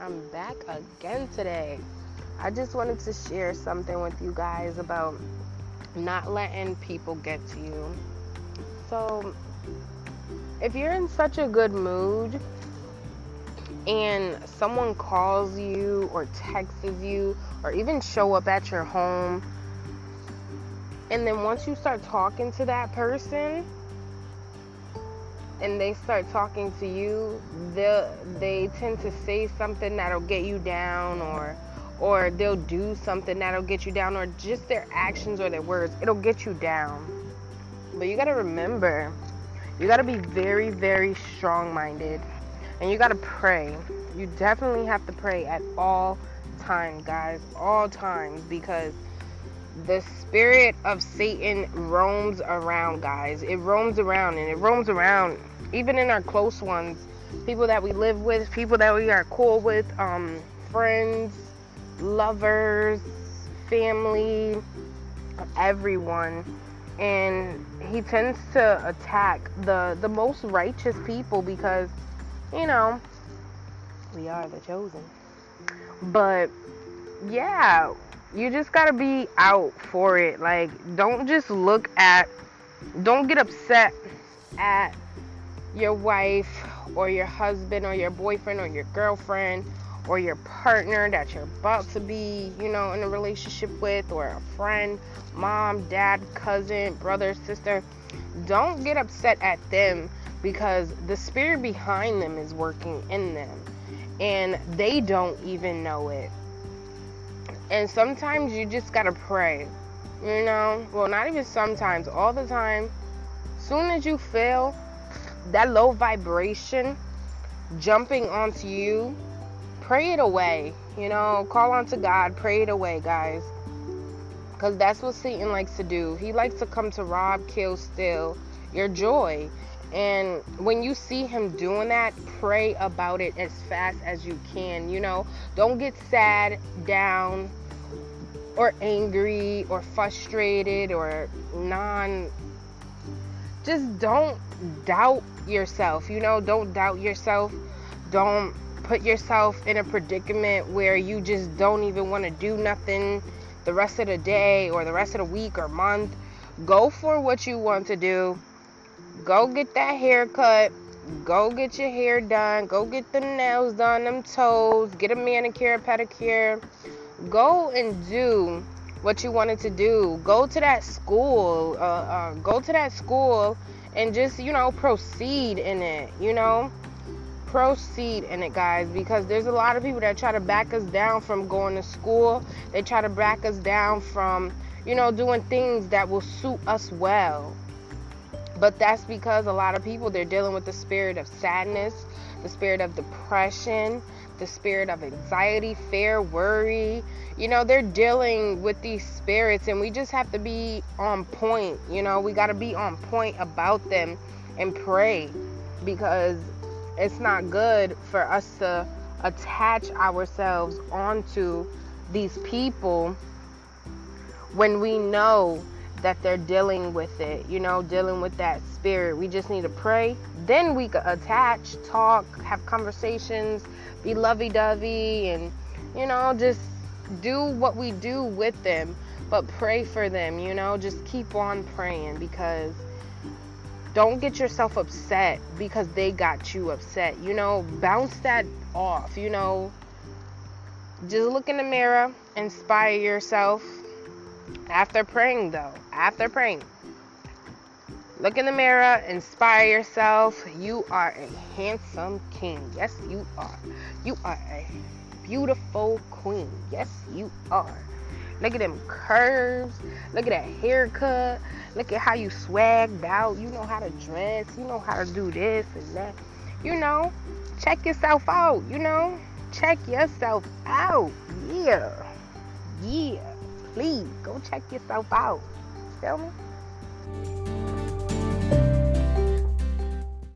I'm back again today. I just wanted to share something with you guys about not letting people get to you. So, if you're in such a good mood and someone calls you or texts you or even show up at your home, and then once you start talking to that person, and they start talking to you, they they tend to say something that'll get you down or or they'll do something that'll get you down or just their actions or their words, it'll get you down. But you got to remember, you got to be very very strong-minded and you got to pray. You definitely have to pray at all times, guys, all times because the spirit of Satan roams around, guys. It roams around and it roams around even in our close ones, people that we live with, people that we are cool with, um, friends, lovers, family, everyone. And he tends to attack the the most righteous people because, you know, we are the chosen. But yeah, you just gotta be out for it. Like, don't just look at, don't get upset at your wife or your husband or your boyfriend or your girlfriend or your partner that you're about to be, you know, in a relationship with or a friend, mom, dad, cousin, brother, sister. Don't get upset at them because the spirit behind them is working in them and they don't even know it. And sometimes you just got to pray. You know, well, not even sometimes, all the time. Soon as you feel that low vibration jumping onto you, pray it away. You know, call on to God, pray it away, guys. Because that's what Satan likes to do. He likes to come to rob, kill, steal your joy. And when you see him doing that, pray about it as fast as you can. You know, don't get sad, down, or angry, or frustrated, or non. Just don't doubt yourself. You know, don't doubt yourself. Don't put yourself in a predicament where you just don't even want to do nothing the rest of the day or the rest of the week or month. Go for what you want to do. Go get that haircut. Go get your hair done. Go get the nails done, them toes. Get a manicure, pedicure. Go and do what you wanted to do. Go to that school. Uh, uh, go to that school and just, you know, proceed in it, you know? Proceed in it, guys, because there's a lot of people that try to back us down from going to school. They try to back us down from, you know, doing things that will suit us well. But that's because a lot of people they're dealing with the spirit of sadness, the spirit of depression, the spirit of anxiety, fear, worry. You know, they're dealing with these spirits, and we just have to be on point. You know, we got to be on point about them and pray because it's not good for us to attach ourselves onto these people when we know that they're dealing with it, you know, dealing with that spirit. We just need to pray. Then we could attach, talk, have conversations, be lovey dovey, and, you know, just do what we do with them. But pray for them, you know, just keep on praying because don't get yourself upset because they got you upset. You know, bounce that off, you know. Just look in the mirror, inspire yourself after praying, though, after praying, look in the mirror, inspire yourself. You are a handsome king. Yes, you are. You are a beautiful queen. Yes, you are. Look at them curves. Look at that haircut. Look at how you swagged out. You know how to dress. You know how to do this and that. You know, check yourself out. You know, check yourself out. Yeah. Yeah please go check yourself out. Feel me?